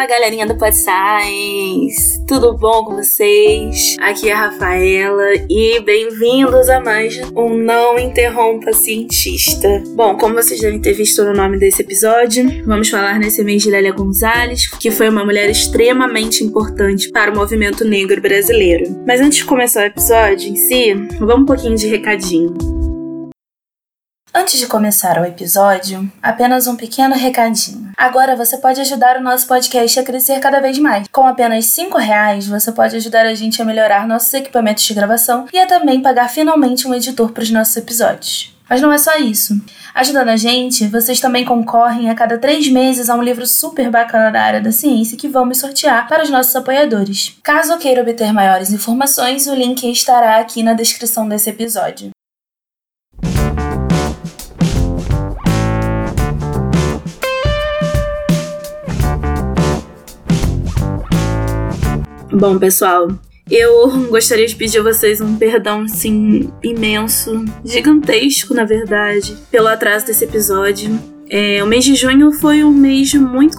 Olá, galerinha do Pod Science! Tudo bom com vocês? Aqui é a Rafaela e bem-vindos a mais um Não Interrompa Cientista. Bom, como vocês devem ter visto no nome desse episódio, vamos falar nesse mês de Lélia Gonzalez, que foi uma mulher extremamente importante para o movimento negro brasileiro. Mas antes de começar o episódio em si, vamos um pouquinho de recadinho. Antes de começar o episódio, apenas um pequeno recadinho. Agora você pode ajudar o nosso podcast a crescer cada vez mais. Com apenas 5 reais, você pode ajudar a gente a melhorar nossos equipamentos de gravação e a também pagar finalmente um editor para os nossos episódios. Mas não é só isso. Ajudando a gente, vocês também concorrem a cada três meses a um livro super bacana da área da ciência que vamos sortear para os nossos apoiadores. Caso queira obter maiores informações, o link estará aqui na descrição desse episódio. Bom, pessoal, eu gostaria de pedir a vocês um perdão, assim, imenso, gigantesco, na verdade, pelo atraso desse episódio. É, o mês de junho foi um mês muito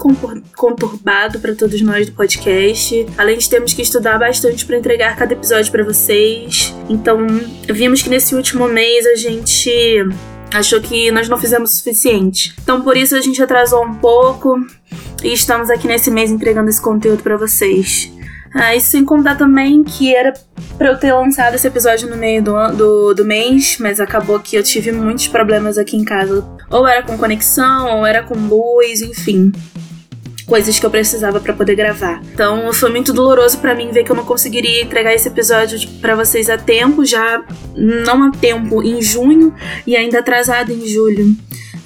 conturbado para todos nós do podcast. Além de termos que estudar bastante para entregar cada episódio para vocês. Então, vimos que nesse último mês a gente achou que nós não fizemos o suficiente. Então, por isso a gente atrasou um pouco e estamos aqui nesse mês entregando esse conteúdo para vocês. Ah, isso sem contar também que era pra eu ter lançado esse episódio no meio do, do, do mês, mas acabou que eu tive muitos problemas aqui em casa. Ou era com conexão, ou era com luz, enfim coisas que eu precisava para poder gravar. Então foi muito doloroso para mim ver que eu não conseguiria entregar esse episódio para vocês a tempo, já não a tempo em junho e ainda atrasado em julho.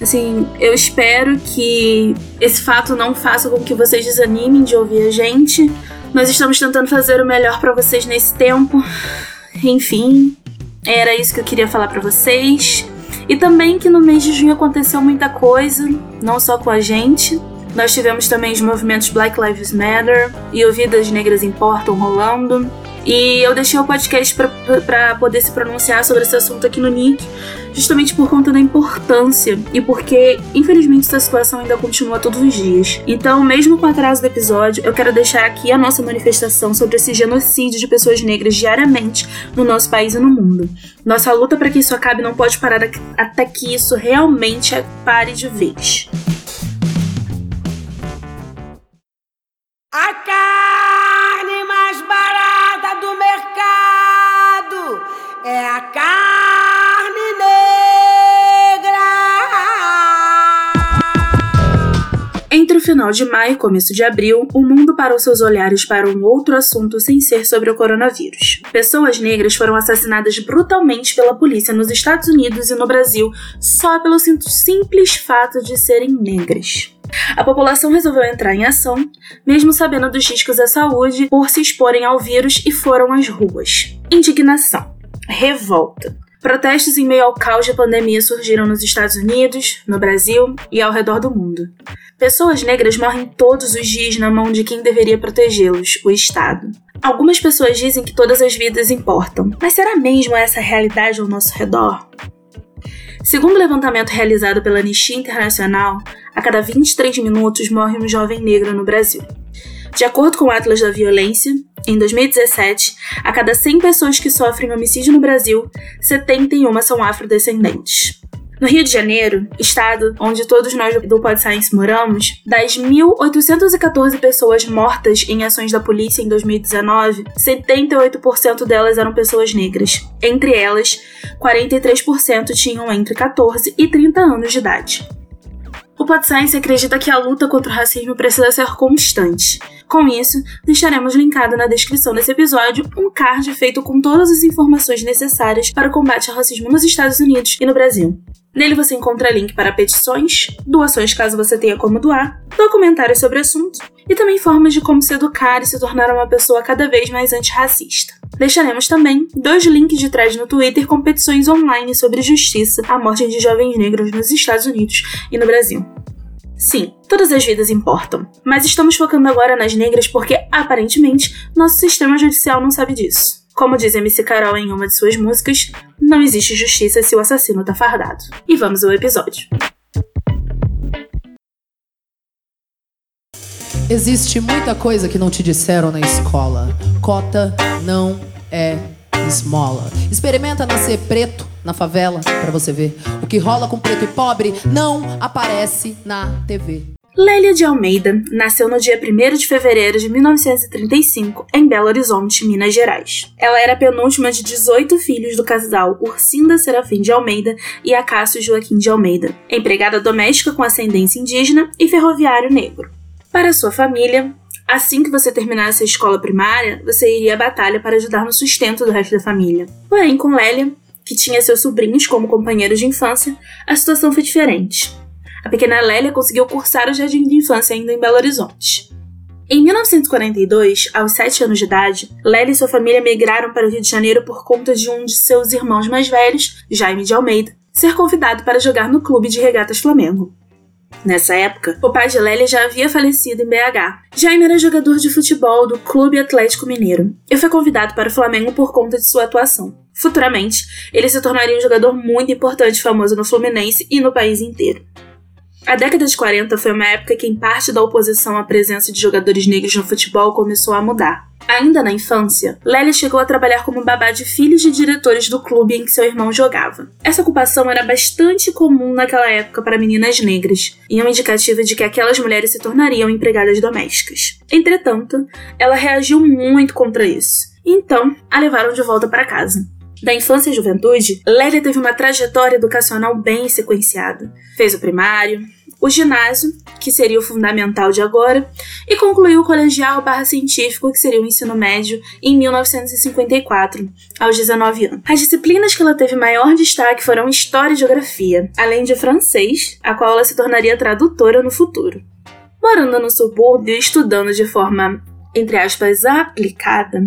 Assim, eu espero que esse fato não faça com que vocês desanimem de ouvir a gente, nós estamos tentando fazer o melhor para vocês nesse tempo. Enfim, era isso que eu queria falar para vocês. E também que no mês de junho aconteceu muita coisa, não só com a gente. Nós tivemos também os movimentos Black Lives Matter e o Vidas Negras Importam rolando. E eu deixei o podcast para poder se pronunciar sobre esse assunto aqui no Nick, justamente por conta da importância e porque, infelizmente, essa situação ainda continua todos os dias. Então, mesmo com o atraso do episódio, eu quero deixar aqui a nossa manifestação sobre esse genocídio de pessoas negras diariamente no nosso país e no mundo. Nossa luta para que isso acabe não pode parar até que isso realmente pare de vez. Final de maio e começo de abril, o mundo parou seus olhares para um outro assunto sem ser sobre o coronavírus. Pessoas negras foram assassinadas brutalmente pela polícia nos Estados Unidos e no Brasil só pelo simples fato de serem negras. A população resolveu entrar em ação, mesmo sabendo dos riscos à saúde por se exporem ao vírus e foram às ruas. Indignação, revolta, Protestos em meio ao caos da pandemia surgiram nos Estados Unidos, no Brasil e ao redor do mundo. Pessoas negras morrem todos os dias na mão de quem deveria protegê-los, o Estado. Algumas pessoas dizem que todas as vidas importam, mas será mesmo essa a realidade ao nosso redor? Segundo o levantamento realizado pela Anistia Internacional, a cada 23 minutos morre um jovem negro no Brasil. De acordo com o Atlas da Violência, em 2017, a cada 100 pessoas que sofrem homicídio no Brasil, 71 são afrodescendentes. No Rio de Janeiro, estado onde todos nós do Pod Science moramos, das 1.814 pessoas mortas em ações da polícia em 2019, 78% delas eram pessoas negras. Entre elas, 43% tinham entre 14 e 30 anos de idade. O PodScience acredita que a luta contra o racismo precisa ser constante. Com isso, deixaremos linkado na descrição desse episódio um card feito com todas as informações necessárias para o combate ao racismo nos Estados Unidos e no Brasil. Nele você encontra link para petições, doações caso você tenha como doar, documentários sobre o assunto e também formas de como se educar e se tornar uma pessoa cada vez mais antirracista. Deixaremos também dois links de thread no Twitter com petições online sobre justiça à morte de jovens negros nos Estados Unidos e no Brasil. Sim, todas as vidas importam, mas estamos focando agora nas negras porque, aparentemente, nosso sistema judicial não sabe disso. Como diz MC Carol em uma de suas músicas, não existe justiça se o assassino tá fardado. E vamos ao episódio. Existe muita coisa que não te disseram na escola. Cota não é esmola. Experimenta nascer preto na favela para você ver. O que rola com preto e pobre não aparece na TV. Lélia de Almeida nasceu no dia 1 de fevereiro de 1935 em Belo Horizonte, Minas Gerais. Ela era a penúltima de 18 filhos do casal Ursinda Serafim de Almeida e Acácio Joaquim de Almeida, empregada doméstica com ascendência indígena e ferroviário negro. Para sua família, Assim que você terminasse a escola primária, você iria à batalha para ajudar no sustento do resto da família. Porém, com Lélia, que tinha seus sobrinhos como companheiros de infância, a situação foi diferente. A pequena Lélia conseguiu cursar o jardim de infância ainda em Belo Horizonte. Em 1942, aos 7 anos de idade, Lélia e sua família migraram para o Rio de Janeiro por conta de um de seus irmãos mais velhos, Jaime de Almeida, ser convidado para jogar no Clube de Regatas Flamengo. Nessa época, o pai de Lélia já havia falecido em BH. Jaime era jogador de futebol do Clube Atlético Mineiro e foi convidado para o Flamengo por conta de sua atuação. Futuramente, ele se tornaria um jogador muito importante e famoso no Fluminense e no país inteiro. A década de 40 foi uma época que, em parte da oposição à presença de jogadores negros no futebol, começou a mudar. Ainda na infância, Lélia chegou a trabalhar como babá de filhos de diretores do clube em que seu irmão jogava. Essa ocupação era bastante comum naquela época para meninas negras, e uma indicativa de que aquelas mulheres se tornariam empregadas domésticas. Entretanto, ela reagiu muito contra isso, então a levaram de volta para casa. Da infância e juventude, Lélia teve uma trajetória educacional bem sequenciada. Fez o primário, o ginásio, que seria o fundamental de agora, e concluiu o colegial barra científico, que seria o ensino médio, em 1954, aos 19 anos. As disciplinas que ela teve maior destaque foram História e Geografia, além de francês, a qual ela se tornaria tradutora no futuro. Morando no subúrbio e estudando de forma, entre aspas, aplicada,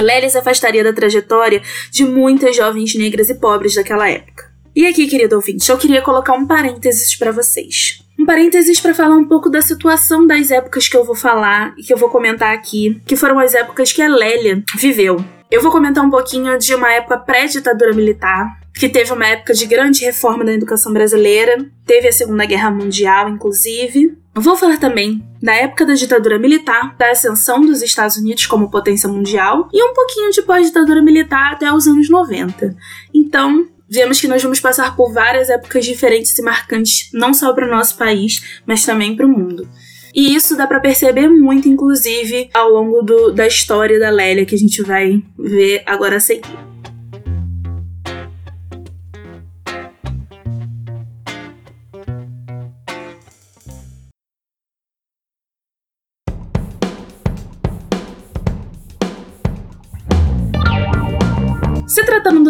Lélia se afastaria da trajetória de muitas jovens negras e pobres daquela época. E aqui, querido ouvinte, eu queria colocar um parênteses para vocês. Um parênteses para falar um pouco da situação das épocas que eu vou falar e que eu vou comentar aqui, que foram as épocas que a Lélia viveu. Eu vou comentar um pouquinho de uma época pré-ditadura militar, que teve uma época de grande reforma da educação brasileira, teve a Segunda Guerra Mundial, inclusive. Vou falar também da época da ditadura militar, da ascensão dos Estados Unidos como potência mundial e um pouquinho de pós-ditadura militar até os anos 90. Então, Vemos que nós vamos passar por várias épocas diferentes e marcantes, não só para o nosso país, mas também para o mundo. E isso dá para perceber muito, inclusive, ao longo do, da história da Lélia, que a gente vai ver agora a seguir.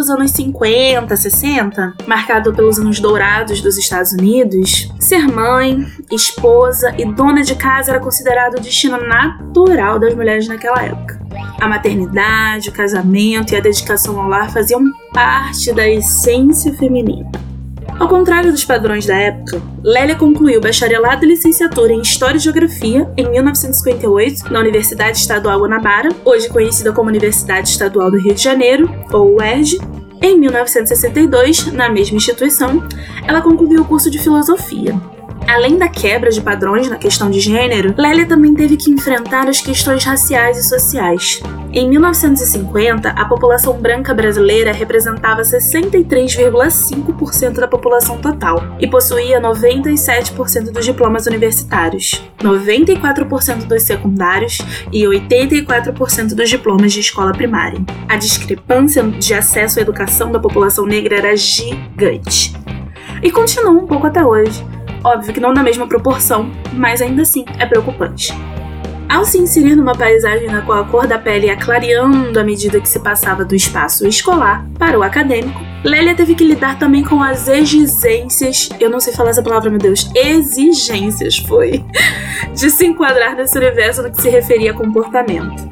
Dos anos 50, 60, marcado pelos anos dourados dos Estados Unidos, ser mãe, esposa e dona de casa era considerado o destino natural das mulheres naquela época. A maternidade, o casamento e a dedicação ao lar faziam parte da essência feminina. Ao contrário dos padrões da época, Lélia concluiu bacharelado e licenciatura em História e Geografia em 1958 na Universidade Estadual Guanabara, hoje conhecida como Universidade Estadual do Rio de Janeiro, ou UERJ. Em 1962, na mesma instituição, ela concluiu o curso de Filosofia. Além da quebra de padrões na questão de gênero, Lélia também teve que enfrentar as questões raciais e sociais. Em 1950, a população branca brasileira representava 63,5% da população total e possuía 97% dos diplomas universitários, 94% dos secundários e 84% dos diplomas de escola primária. A discrepância de acesso à educação da população negra era gigante. E continua um pouco até hoje. Óbvio que não na mesma proporção, mas ainda assim é preocupante. Ao se inserir numa paisagem na qual a cor da pele ia clareando à medida que se passava do espaço escolar para o acadêmico, Lélia teve que lidar também com as exigências, eu não sei falar essa palavra, meu Deus, exigências foi, de se enquadrar nesse universo no que se referia a comportamento.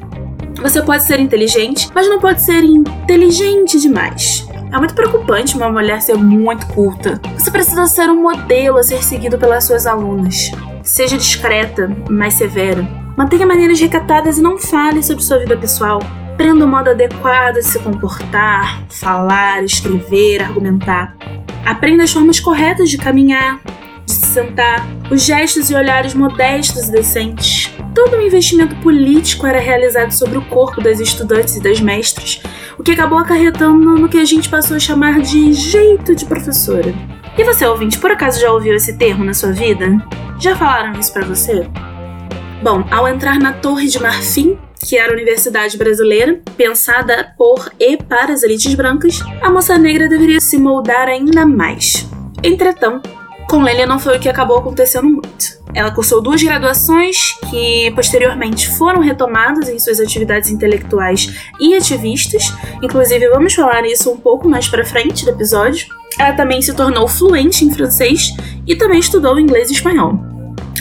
Você pode ser inteligente, mas não pode ser inteligente demais. É muito preocupante uma mulher ser muito culta. Você precisa ser um modelo a ser seguido pelas suas alunas. Seja discreta, mais severa. Mantenha maneiras recatadas e não fale sobre sua vida pessoal. Aprenda o modo adequado de se comportar, falar, escrever, argumentar. Aprenda as formas corretas de caminhar, de se sentar, os gestos e olhares modestos e decentes. Todo o investimento político era realizado sobre o corpo das estudantes e das mestras, o que acabou acarretando no que a gente passou a chamar de jeito de professora. E você, ouvinte, por acaso já ouviu esse termo na sua vida? Já falaram isso para você? Bom, ao entrar na Torre de Marfim, que era a universidade brasileira, pensada por e para as elites brancas, a moça negra deveria se moldar ainda mais. Entretanto, com Lélia não foi o que acabou acontecendo muito. Ela cursou duas graduações que posteriormente foram retomadas em suas atividades intelectuais e ativistas. Inclusive, vamos falar isso um pouco mais para frente do episódio. Ela também se tornou fluente em francês e também estudou inglês e espanhol.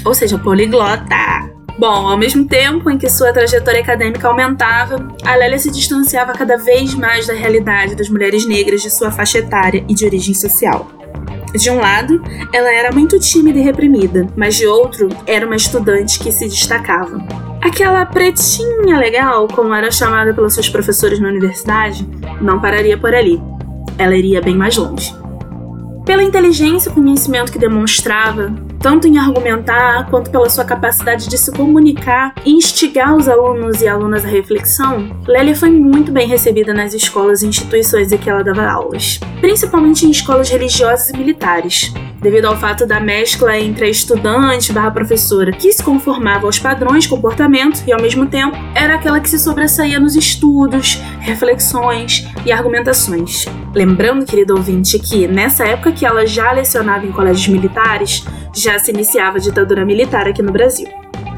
Ou seja, poliglota. Bom, ao mesmo tempo em que sua trajetória acadêmica aumentava, a Lélia se distanciava cada vez mais da realidade das mulheres negras de sua faixa etária e de origem social. De um lado, ela era muito tímida e reprimida, mas de outro, era uma estudante que se destacava. Aquela pretinha legal, como era chamada pelos seus professores na universidade, não pararia por ali. Ela iria bem mais longe. Pela inteligência e conhecimento que demonstrava, tanto em argumentar quanto pela sua capacidade de se comunicar e instigar os alunos e alunas à reflexão, Lélia foi muito bem recebida nas escolas e instituições em que ela dava aulas, principalmente em escolas religiosas e militares, devido ao fato da mescla entre a estudante barra professora, que se conformava aos padrões de comportamento e, ao mesmo tempo, era aquela que se sobressaía nos estudos, reflexões e argumentações. Lembrando, querido ouvinte, que nessa época que ela já lecionava em colégios militares, já se iniciava a ditadura militar aqui no Brasil.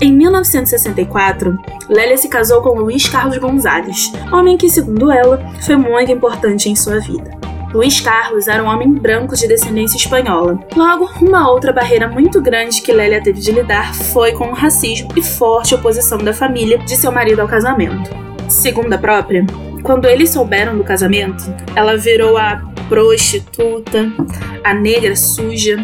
Em 1964, Lélia se casou com Luiz Carlos Gonzalez, homem que, segundo ela, foi muito importante em sua vida. Luiz Carlos era um homem branco de descendência espanhola. Logo, uma outra barreira muito grande que Lélia teve de lidar foi com o racismo e forte oposição da família de seu marido ao casamento. Segundo a própria, quando eles souberam do casamento, ela virou a prostituta, a negra suja,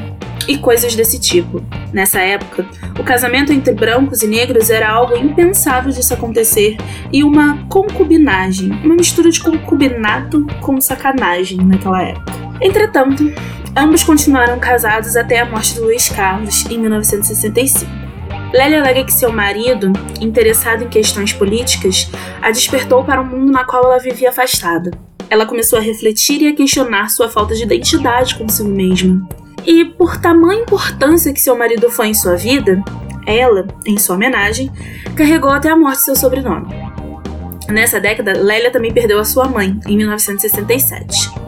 e coisas desse tipo. Nessa época, o casamento entre brancos e negros era algo impensável se acontecer e uma concubinagem, uma mistura de concubinato com sacanagem naquela época. Entretanto, ambos continuaram casados até a morte de Luiz Carlos em 1965. Lélia alega que seu marido, interessado em questões políticas, a despertou para um mundo na qual ela vivia afastada. Ela começou a refletir e a questionar sua falta de identidade consigo mesma. E por tamanha importância que seu marido foi em sua vida, ela, em sua homenagem, carregou até a morte seu sobrenome. Nessa década, Lélia também perdeu a sua mãe, em 1967.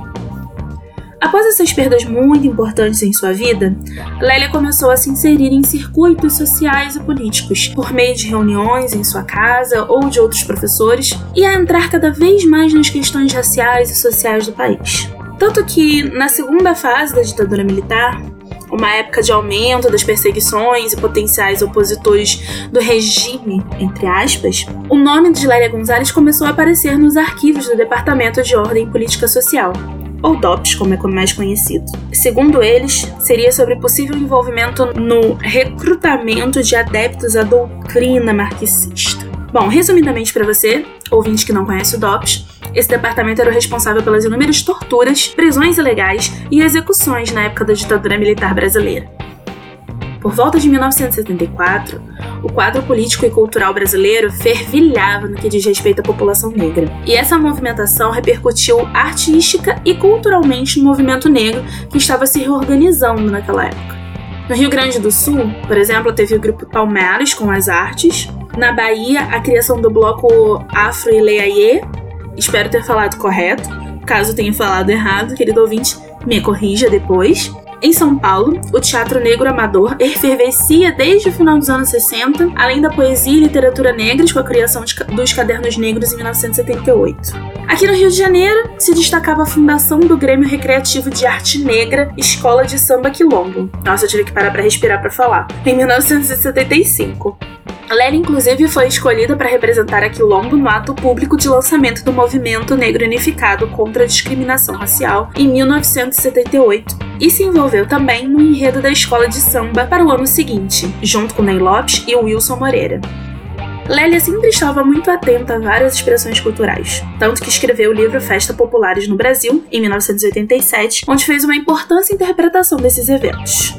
Após essas perdas muito importantes em sua vida, Lélia começou a se inserir em circuitos sociais e políticos, por meio de reuniões em sua casa ou de outros professores, e a entrar cada vez mais nas questões raciais e sociais do país. Tanto que, na segunda fase da ditadura militar, uma época de aumento das perseguições e potenciais opositores do regime, entre aspas, o nome de Lélia Gonzalez começou a aparecer nos arquivos do Departamento de Ordem e Política Social, ou DOPS, como é mais conhecido. Segundo eles, seria sobre possível envolvimento no recrutamento de adeptos à doutrina marxista. Bom, resumidamente para você, ouvinte que não conhece o DOPS, esse departamento era o responsável pelas inúmeras torturas, prisões ilegais e execuções na época da ditadura militar brasileira. Por volta de 1974, o quadro político e cultural brasileiro fervilhava no que diz respeito à população negra. E essa movimentação repercutiu artística e culturalmente no movimento negro que estava se reorganizando naquela época. No Rio Grande do Sul, por exemplo, teve o grupo Palmares com as artes. Na Bahia, a criação do bloco Afro e Espero ter falado correto. Caso tenha falado errado, querido ouvinte, me corrija depois. Em São Paulo, o teatro negro amador efervescia desde o final dos anos 60, além da poesia e literatura negras com a criação dos Cadernos Negros em 1978. Aqui no Rio de Janeiro, se destacava a fundação do Grêmio Recreativo de Arte Negra Escola de Samba Quilombo. Nossa, eu tive que parar para respirar para falar. Em 1975. Lélia, inclusive, foi escolhida para representar a Quilombo no ato público de lançamento do Movimento Negro Unificado contra a Discriminação Racial em 1978 e se envolveu também no enredo da escola de samba para o ano seguinte, junto com Ney Lopes e Wilson Moreira. Lélia sempre estava muito atenta a várias expressões culturais, tanto que escreveu o livro Festa Populares no Brasil, em 1987, onde fez uma importante interpretação desses eventos.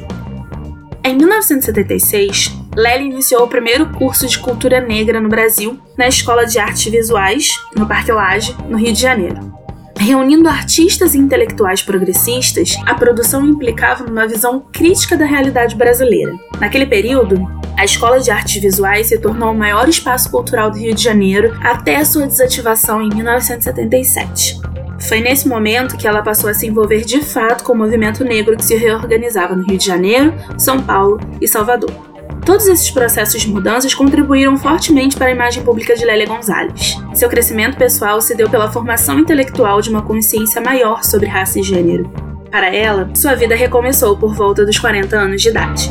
Em 1976, Lélia iniciou o primeiro curso de cultura negra no Brasil na Escola de Artes Visuais, no Parque Lage, no Rio de Janeiro. Reunindo artistas e intelectuais progressistas, a produção implicava numa visão crítica da realidade brasileira. Naquele período, a Escola de Artes Visuais se tornou o maior espaço cultural do Rio de Janeiro até a sua desativação em 1977. Foi nesse momento que ela passou a se envolver de fato com o movimento negro que se reorganizava no Rio de Janeiro, São Paulo e Salvador. Todos esses processos de mudanças contribuíram fortemente para a imagem pública de Lélia Gonzalez. Seu crescimento pessoal se deu pela formação intelectual de uma consciência maior sobre raça e gênero. Para ela, sua vida recomeçou por volta dos 40 anos de idade.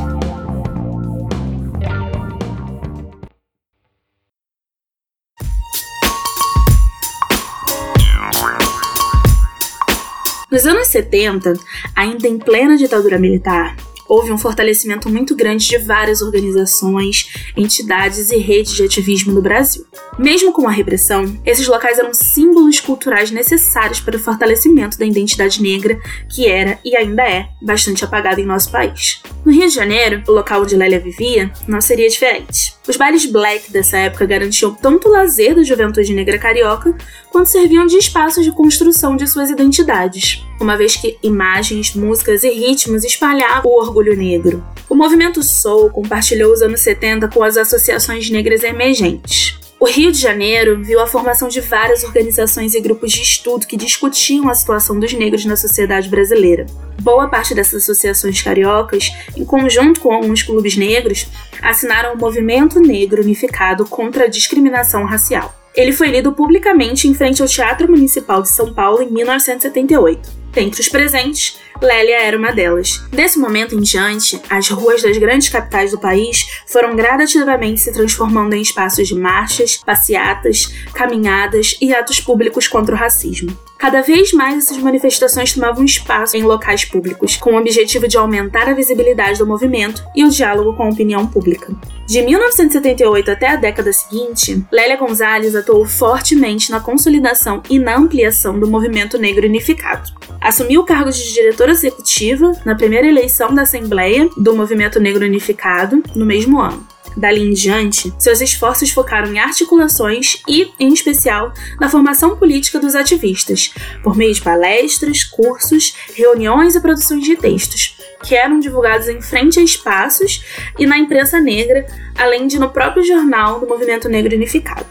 Nos anos 70, ainda em plena ditadura militar, houve um fortalecimento muito grande de várias organizações, entidades e redes de ativismo no Brasil. Mesmo com a repressão, esses locais eram símbolos culturais necessários para o fortalecimento da identidade negra, que era e ainda é bastante apagada em nosso país. No Rio de Janeiro, o local onde Lélia vivia, não seria diferente. Os bailes black dessa época garantiam tanto o lazer da juventude negra carioca, quanto serviam de espaços de construção de suas identidades, uma vez que imagens, músicas e ritmos espalhavam o orgulho negro. O movimento soul compartilhou os anos 70 com as associações negras emergentes. O Rio de Janeiro viu a formação de várias organizações e grupos de estudo que discutiam a situação dos negros na sociedade brasileira. Boa parte dessas associações cariocas, em conjunto com alguns clubes negros, assinaram o Movimento Negro Unificado contra a Discriminação Racial. Ele foi lido publicamente em frente ao Teatro Municipal de São Paulo em 1978. Dentre os presentes, Lélia era uma delas. Desse momento em diante, as ruas das grandes capitais do país foram gradativamente se transformando em espaços de marchas, passeatas, caminhadas e atos públicos contra o racismo. Cada vez mais essas manifestações tomavam espaço em locais públicos, com o objetivo de aumentar a visibilidade do movimento e o diálogo com a opinião pública. De 1978 até a década seguinte, Lélia Gonzalez atuou fortemente na consolidação e na ampliação do movimento negro unificado. Assumiu o cargo de diretora executiva na primeira eleição da Assembleia do Movimento Negro Unificado no mesmo ano. Dali em diante, seus esforços focaram em articulações e, em especial, na formação política dos ativistas, por meio de palestras, cursos, reuniões e produções de textos, que eram divulgados em frente a espaços e na imprensa negra, além de no próprio jornal do Movimento Negro Unificado.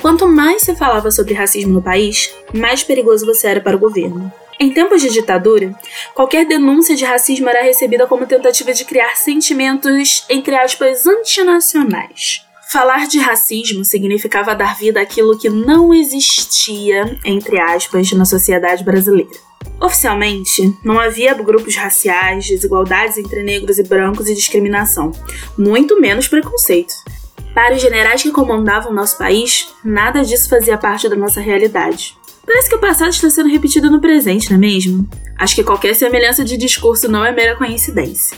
Quanto mais se falava sobre racismo no país, mais perigoso você era para o governo. Em tempos de ditadura, qualquer denúncia de racismo era recebida como tentativa de criar sentimentos, entre aspas, antinacionais. Falar de racismo significava dar vida àquilo que não existia, entre aspas, na sociedade brasileira. Oficialmente, não havia grupos raciais, desigualdades entre negros e brancos e discriminação, muito menos preconceito. Para os generais que comandavam nosso país, nada disso fazia parte da nossa realidade. Parece que o passado está sendo repetido no presente, não é mesmo? Acho que qualquer semelhança de discurso não é mera coincidência.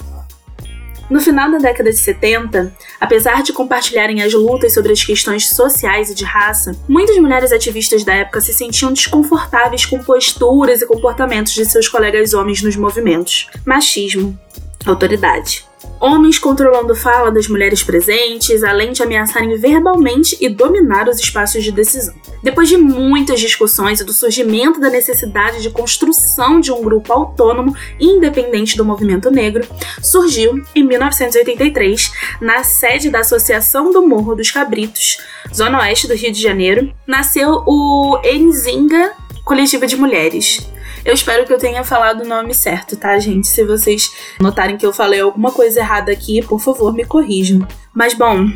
No final da década de 70, apesar de compartilharem as lutas sobre as questões sociais e de raça, muitas mulheres ativistas da época se sentiam desconfortáveis com posturas e comportamentos de seus colegas homens nos movimentos. Machismo, autoridade. Homens controlando fala das mulheres presentes, além de ameaçarem verbalmente e dominar os espaços de decisão. Depois de muitas discussões e do surgimento da necessidade de construção de um grupo autônomo e independente do movimento negro, surgiu, em 1983, na sede da Associação do Morro dos Cabritos, zona oeste do Rio de Janeiro, nasceu o Enzinga Coletivo de Mulheres, eu espero que eu tenha falado o nome certo, tá, gente? Se vocês notarem que eu falei alguma coisa errada aqui, por favor, me corrijam. Mas bom,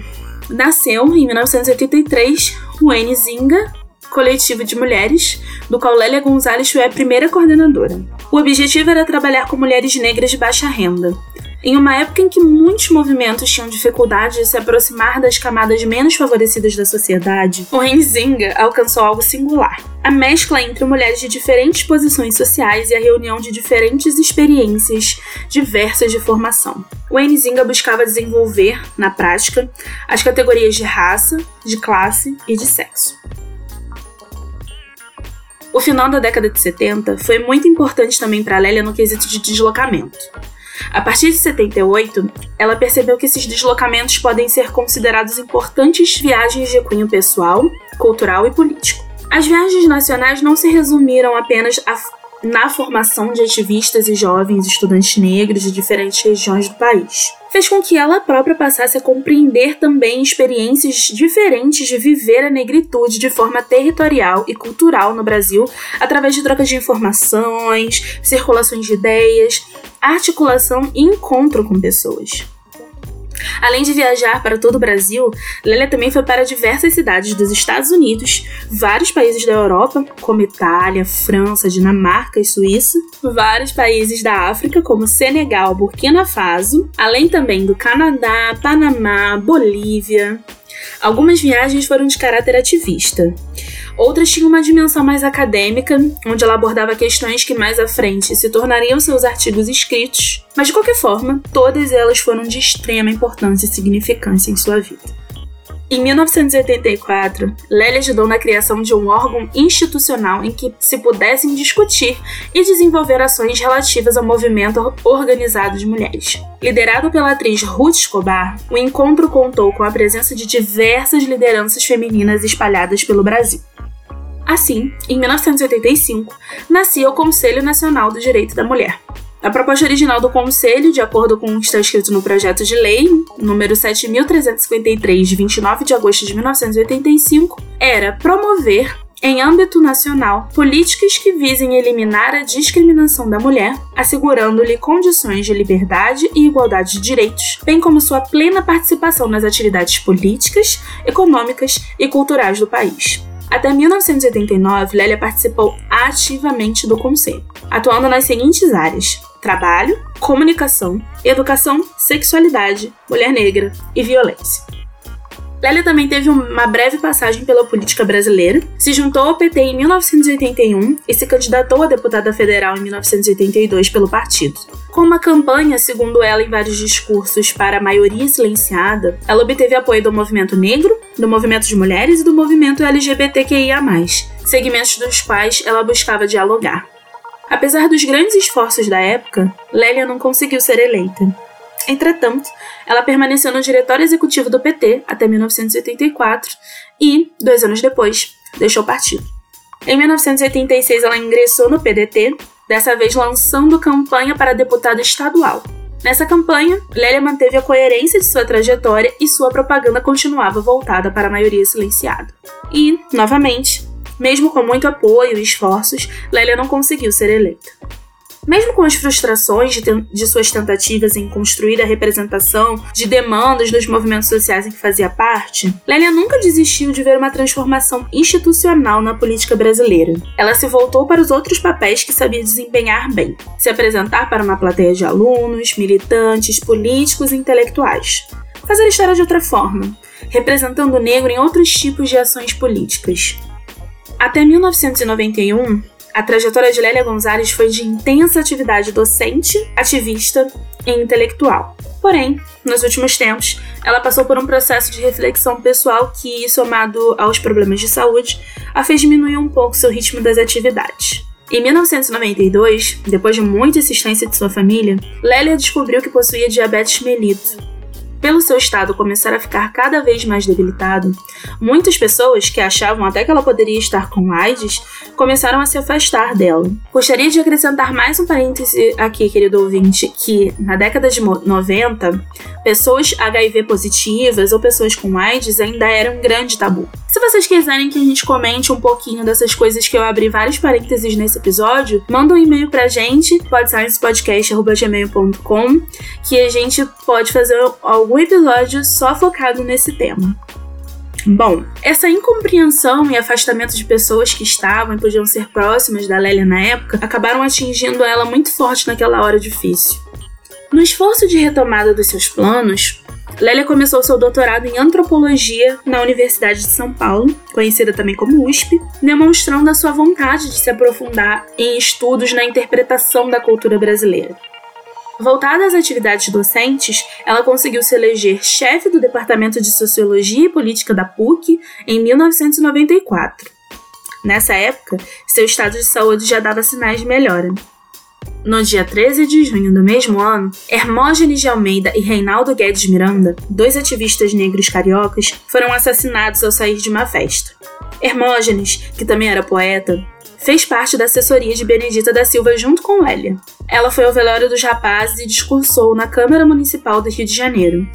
nasceu em 1983 o N Zinga, coletivo de mulheres, do qual Lélia Gonzalez foi a primeira coordenadora. O objetivo era trabalhar com mulheres negras de baixa renda. Em uma época em que muitos movimentos tinham dificuldade de se aproximar das camadas menos favorecidas da sociedade, o Renzinga alcançou algo singular. A mescla entre mulheres de diferentes posições sociais e a reunião de diferentes experiências diversas de formação. O Enzinga buscava desenvolver, na prática, as categorias de raça, de classe e de sexo. O final da década de 70 foi muito importante também para Lélia no quesito de deslocamento. A partir de 78, ela percebeu que esses deslocamentos podem ser considerados importantes viagens de cunho pessoal, cultural e político. As viagens nacionais não se resumiram apenas a na formação de ativistas e jovens estudantes negros de diferentes regiões do país. Fez com que ela própria passasse a compreender também experiências diferentes de viver a negritude de forma territorial e cultural no Brasil, através de trocas de informações, circulações de ideias, articulação e encontro com pessoas. Além de viajar para todo o Brasil, Lélia também foi para diversas cidades dos Estados Unidos, vários países da Europa, como Itália, França, Dinamarca e Suíça, vários países da África, como Senegal, Burkina Faso, além também do Canadá, Panamá, Bolívia. Algumas viagens foram de caráter ativista. Outras tinham uma dimensão mais acadêmica, onde ela abordava questões que mais à frente se tornariam seus artigos escritos, mas de qualquer forma, todas elas foram de extrema importância e significância em sua vida. Em 1984, Lélia ajudou na criação de um órgão institucional em que se pudessem discutir e desenvolver ações relativas ao movimento organizado de mulheres. Liderado pela atriz Ruth Escobar, o encontro contou com a presença de diversas lideranças femininas espalhadas pelo Brasil. Assim, em 1985, nascia o Conselho Nacional do Direito da Mulher. A proposta original do Conselho, de acordo com o que está escrito no projeto de lei, número 7.353, de 29 de agosto de 1985, era promover em âmbito nacional, políticas que visem eliminar a discriminação da mulher, assegurando-lhe condições de liberdade e igualdade de direitos, bem como sua plena participação nas atividades políticas, econômicas e culturais do país. Até 1989, Lélia participou ativamente do conselho, atuando nas seguintes áreas: trabalho, comunicação, educação, sexualidade, mulher negra e violência. Lélia também teve uma breve passagem pela política brasileira, se juntou ao PT em 1981 e se candidatou a deputada federal em 1982 pelo partido. Com uma campanha, segundo ela, em vários discursos para a maioria silenciada, ela obteve apoio do movimento negro, do movimento de mulheres e do movimento LGBTQIA, segmentos dos quais ela buscava dialogar. Apesar dos grandes esforços da época, Lélia não conseguiu ser eleita. Entretanto, ela permaneceu no diretório executivo do PT até 1984 e, dois anos depois, deixou o partido. Em 1986, ela ingressou no PDT, dessa vez lançando campanha para deputada estadual. Nessa campanha, Lélia manteve a coerência de sua trajetória e sua propaganda continuava voltada para a maioria silenciada. E, novamente, mesmo com muito apoio e esforços, Lélia não conseguiu ser eleita. Mesmo com as frustrações de, de, suas tentativas em construir a representação de demandas dos movimentos sociais em que fazia parte, Lélia nunca desistiu de ver uma transformação institucional na política brasileira. Ela se voltou para os outros papéis que sabia desempenhar bem: se apresentar para uma plateia de alunos, militantes, políticos e intelectuais. Fazer história de outra forma, representando o negro em outros tipos de ações políticas. Até 1991, a trajetória de Lélia Gonzalez foi de intensa atividade docente, ativista e intelectual. Porém, nos últimos tempos, ela passou por um processo de reflexão pessoal que, somado aos problemas de saúde, a fez diminuir um pouco seu ritmo das atividades. Em 1992, depois de muita insistência de sua família, Lélia descobriu que possuía diabetes mellitus, pelo seu estado começar a ficar cada vez mais debilitado, muitas pessoas que achavam até que ela poderia estar com AIDS começaram a se afastar dela. Gostaria de acrescentar mais um parêntese aqui, querido ouvinte, que na década de 90, pessoas HIV positivas ou pessoas com AIDS ainda eram um grande tabu. Se vocês quiserem que a gente comente um pouquinho dessas coisas que eu abri vários parênteses nesse episódio, manda um e-mail pra gente, podsciencepodcast.gmail.com, que a gente pode fazer algum episódio só focado nesse tema. Bom, essa incompreensão e afastamento de pessoas que estavam e podiam ser próximas da Lélia na época acabaram atingindo ela muito forte naquela hora difícil. No esforço de retomada dos seus planos, Lélia começou seu doutorado em antropologia na Universidade de São Paulo, conhecida também como USP, demonstrando a sua vontade de se aprofundar em estudos na interpretação da cultura brasileira. Voltada às atividades docentes, ela conseguiu se eleger chefe do Departamento de Sociologia e Política da PUC em 1994. Nessa época, seu estado de saúde já dava sinais de melhora. No dia 13 de junho do mesmo ano, Hermógenes de Almeida e Reinaldo Guedes Miranda, dois ativistas negros cariocas, foram assassinados ao sair de uma festa. Hermógenes, que também era poeta, fez parte da assessoria de Benedita da Silva junto com Lélia. Ela foi ao velório dos rapazes e discursou na Câmara Municipal do Rio de Janeiro.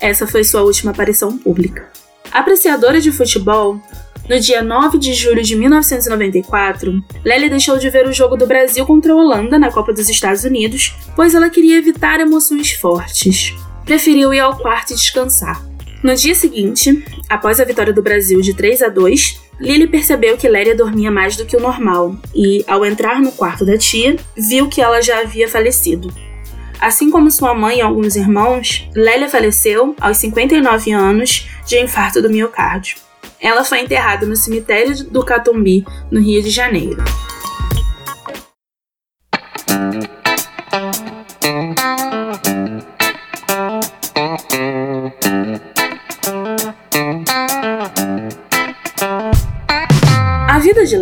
Essa foi sua última aparição pública. Apreciadora de futebol, no dia 9 de julho de 1994, Lélia deixou de ver o jogo do Brasil contra a Holanda na Copa dos Estados Unidos, pois ela queria evitar emoções fortes. Preferiu ir ao quarto e descansar. No dia seguinte, após a vitória do Brasil de 3 a 2, Lily percebeu que Lélia dormia mais do que o normal e, ao entrar no quarto da tia, viu que ela já havia falecido. Assim como sua mãe e alguns irmãos, Lélia faleceu aos 59 anos de infarto do miocárdio. Ela foi enterrada no cemitério do Catumbi, no Rio de Janeiro.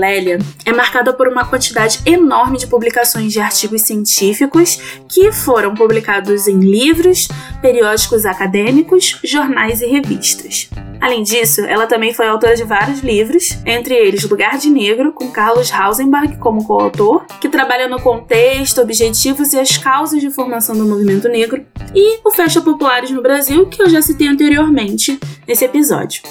Lélia é marcada por uma quantidade enorme de publicações de artigos científicos que foram publicados em livros, periódicos acadêmicos, jornais e revistas. Além disso, ela também foi autora de vários livros, entre eles Lugar de Negro, com Carlos Hausenberg como coautor, que trabalha no contexto, objetivos e as causas de formação do movimento negro, e o Festa Populares no Brasil, que eu já citei anteriormente nesse episódio.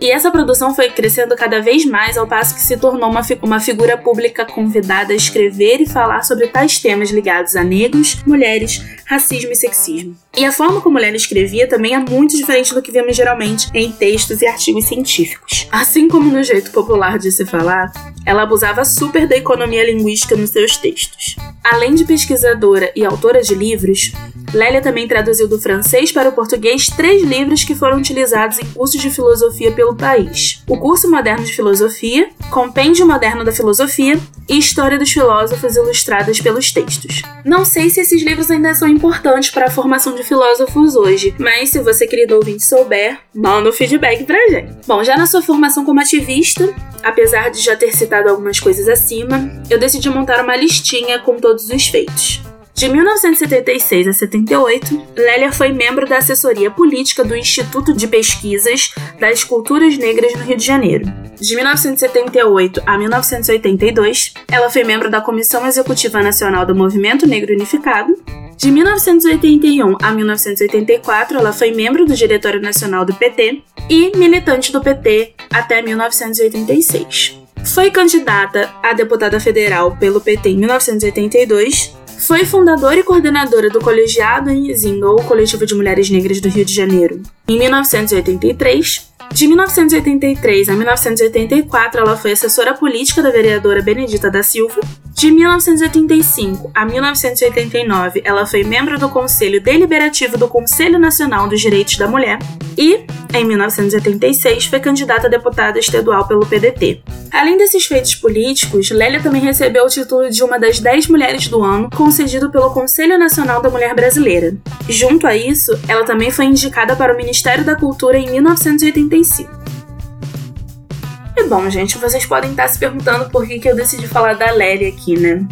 E essa produção foi crescendo cada vez mais ao passo que se tornou uma, fi uma figura pública convidada a escrever e falar sobre tais temas ligados a negros, mulheres, racismo e sexismo. E a forma como ela escrevia também é muito diferente do que vemos geralmente em textos e artigos científicos. Assim como no jeito popular de se falar, ela abusava super da economia linguística nos seus textos. Além de pesquisadora e autora de livros, Lélia também traduziu do francês para o português três livros que foram utilizados em cursos de filosofia pelo país: o Curso Moderno de Filosofia, Compêndio Moderno da Filosofia e História dos Filósofos ilustradas pelos textos. Não sei se esses livros ainda são importantes para a formação de filósofos hoje, mas se você, querido ouvinte, souber, manda um feedback pra gente. Bom, já na sua formação como ativista, apesar de já ter citado algumas coisas acima, eu decidi montar uma listinha com todos os feitos. De 1976 a 78, Lélia foi membro da assessoria política do Instituto de Pesquisas das Culturas Negras no Rio de Janeiro. De 1978 a 1982, ela foi membro da Comissão Executiva Nacional do Movimento Negro Unificado. De 1981 a 1984, ela foi membro do Diretório Nacional do PT e militante do PT até 1986. Foi candidata a deputada federal pelo PT em 1982 foi fundadora e coordenadora do Colegiado Nzinga, ou Coletivo de Mulheres Negras do Rio de Janeiro, em 1983. De 1983 a 1984, ela foi assessora política da vereadora Benedita da Silva. De 1985 a 1989, ela foi membro do Conselho Deliberativo do Conselho Nacional dos Direitos da Mulher. E, em 1986, foi candidata a deputada estadual pelo PDT. Além desses feitos políticos, Lélia também recebeu o título de uma das 10 mulheres do ano, concedido pelo Conselho Nacional da Mulher Brasileira. Junto a isso, ela também foi indicada para o Ministério da Cultura em 1985. E bom, gente, vocês podem estar se perguntando por que, que eu decidi falar da Lélia aqui, né?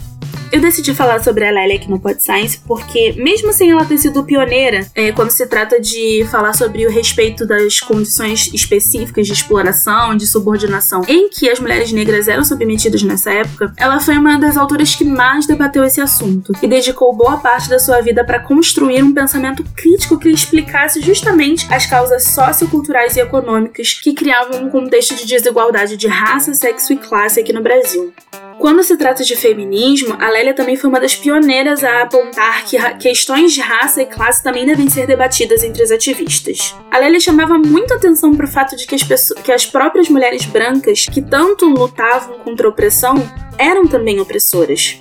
Eu decidi falar sobre a Lélia aqui no Pod Science porque, mesmo sem ela ter sido pioneira, é, quando se trata de falar sobre o respeito das condições específicas de exploração, de subordinação em que as mulheres negras eram submetidas nessa época, ela foi uma das autoras que mais debateu esse assunto e dedicou boa parte da sua vida para construir um pensamento crítico que explicasse justamente as causas socioculturais e econômicas que criavam um contexto de desigualdade de raça, sexo e classe aqui no Brasil. Quando se trata de feminismo, a Lélia também foi uma das pioneiras a apontar que questões de raça e classe também devem ser debatidas entre os ativistas. A Lélia chamava muito atenção para o fato de que as, pessoas, que as próprias mulheres brancas, que tanto lutavam contra a opressão, eram também opressoras.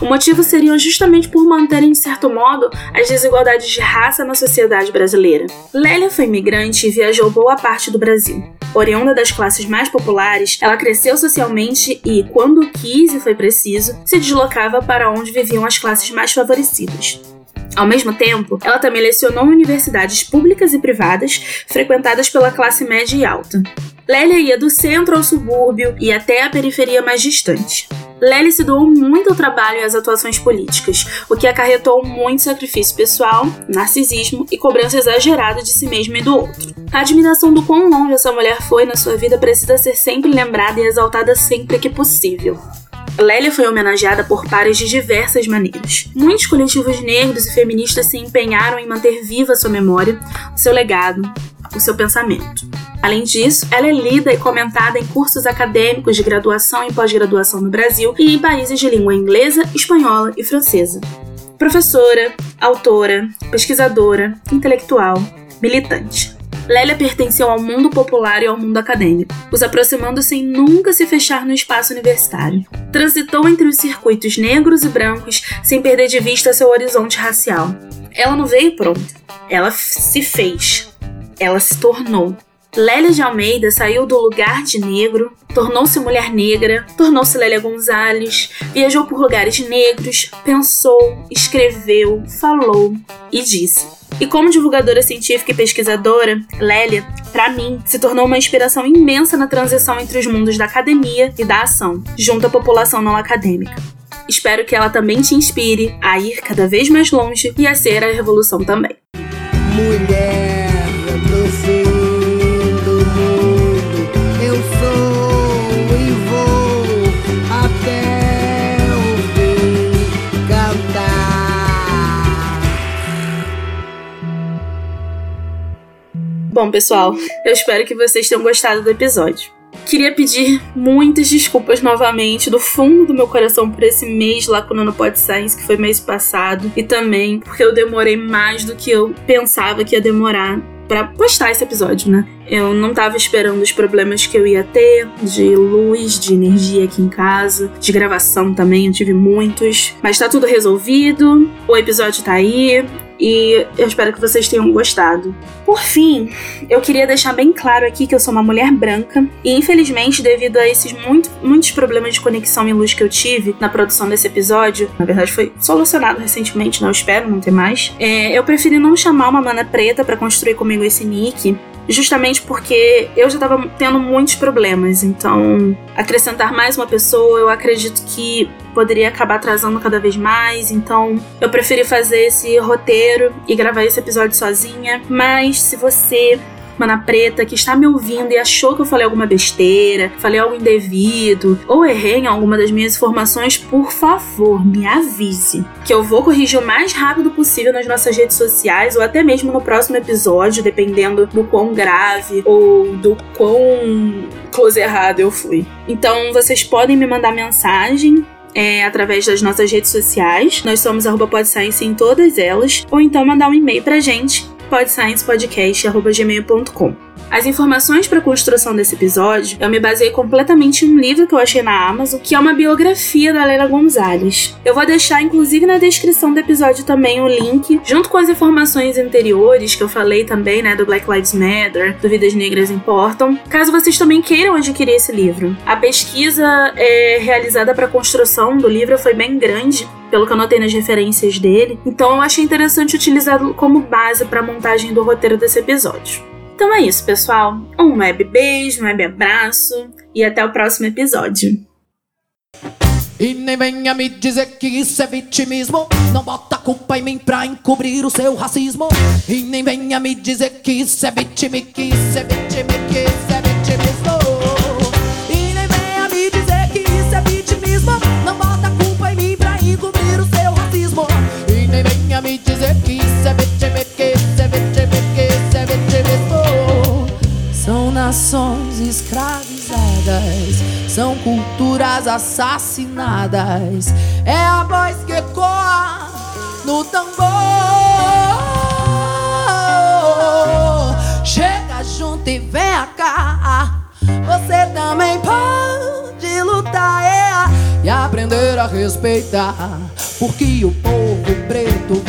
O motivo seria justamente por manterem, de certo modo, as desigualdades de raça na sociedade brasileira. Lélia foi imigrante e viajou boa parte do Brasil. Oriunda das classes mais populares, ela cresceu socialmente e, quando quis e foi preciso, se deslocava para onde viviam as classes mais favorecidas. Ao mesmo tempo, ela também lecionou universidades públicas e privadas, frequentadas pela classe média e alta. Lélia ia do centro ao subúrbio e até a periferia mais distante. Lely se doou muito ao trabalho e às atuações políticas, o que acarretou muito sacrifício pessoal, narcisismo e cobrança exagerada de si mesma e do outro. A admiração do quão longe essa mulher foi na sua vida precisa ser sempre lembrada e exaltada sempre que possível. Lélia foi homenageada por pares de diversas maneiras. Muitos coletivos negros e feministas se empenharam em manter viva sua memória, seu legado, o seu pensamento. Além disso, ela é lida e comentada em cursos acadêmicos de graduação e pós-graduação no Brasil e em países de língua inglesa, espanhola e francesa. Professora, autora, pesquisadora, intelectual, militante. Lélia pertenceu ao mundo popular e ao mundo acadêmico, os aproximando sem nunca se fechar no espaço universitário. Transitou entre os circuitos negros e brancos sem perder de vista seu horizonte racial. Ela não veio pronta, ela se fez, ela se tornou. Lélia de Almeida saiu do lugar de negro, tornou-se mulher negra, tornou-se Lélia Gonzalez, viajou por lugares negros, pensou, escreveu, falou e disse. E como divulgadora científica e pesquisadora, Lélia, para mim, se tornou uma inspiração imensa na transição entre os mundos da academia e da ação, junto à população não acadêmica. Espero que ela também te inspire a ir cada vez mais longe e a ser a revolução também. Mulher, Bom, pessoal, eu espero que vocês tenham gostado do episódio. Queria pedir muitas desculpas novamente do fundo do meu coração por esse mês lá com o Nanopod Science, que foi mês passado, e também porque eu demorei mais do que eu pensava que ia demorar para postar esse episódio, né? Eu não tava esperando os problemas que eu ia ter de luz, de energia aqui em casa, de gravação também, eu tive muitos, mas tá tudo resolvido. O episódio tá aí, e eu espero que vocês tenham gostado. Por fim, eu queria deixar bem claro aqui que eu sou uma mulher branca e infelizmente devido a esses muito, muitos problemas de conexão e luz que eu tive na produção desse episódio, na verdade foi solucionado recentemente, não espero não ter mais. É, eu preferi não chamar uma mana preta para construir comigo esse nick justamente porque eu já estava tendo muitos problemas. Então, acrescentar mais uma pessoa, eu acredito que poderia acabar atrasando cada vez mais. Então, eu preferi fazer esse roteiro e gravar esse episódio sozinha. Mas se você Mana Preta que está me ouvindo e achou que eu falei alguma besteira, falei algo indevido ou errei em alguma das minhas informações, por favor, me avise. Que eu vou corrigir o mais rápido possível nas nossas redes sociais ou até mesmo no próximo episódio, dependendo do quão grave ou do quão close errado eu fui. Então vocês podem me mandar mensagem é, através das nossas redes sociais. Nós somos arroba em todas elas. Ou então mandar um e-mail pra gente podsciencepodcast.gmail.com. As informações para a construção desse episódio, eu me baseei completamente em um livro que eu achei na Amazon, que é uma biografia da Leila Gonzalez. Eu vou deixar, inclusive, na descrição do episódio também o link, junto com as informações anteriores que eu falei também, né, do Black Lives Matter, do Vidas Negras Importam, caso vocês também queiram adquirir esse livro. A pesquisa é, realizada para a construção do livro foi bem grande, pelo que eu notei nas referências dele, então eu achei interessante utilizá-lo como base para a montagem do roteiro desse episódio. Então é isso, pessoal. Um web beijo, um web abraço e até o próximo episódio. E nem venha me dizer que isso é vitimismo. Não bota culpa em mim pra encobrir o seu racismo. E nem venha me dizer que isso é isso é isso é. São culturas assassinadas. É a voz que ecoa no tambor. Chega junto e vem cá. Você também pode lutar é, e aprender a respeitar. Porque o povo preto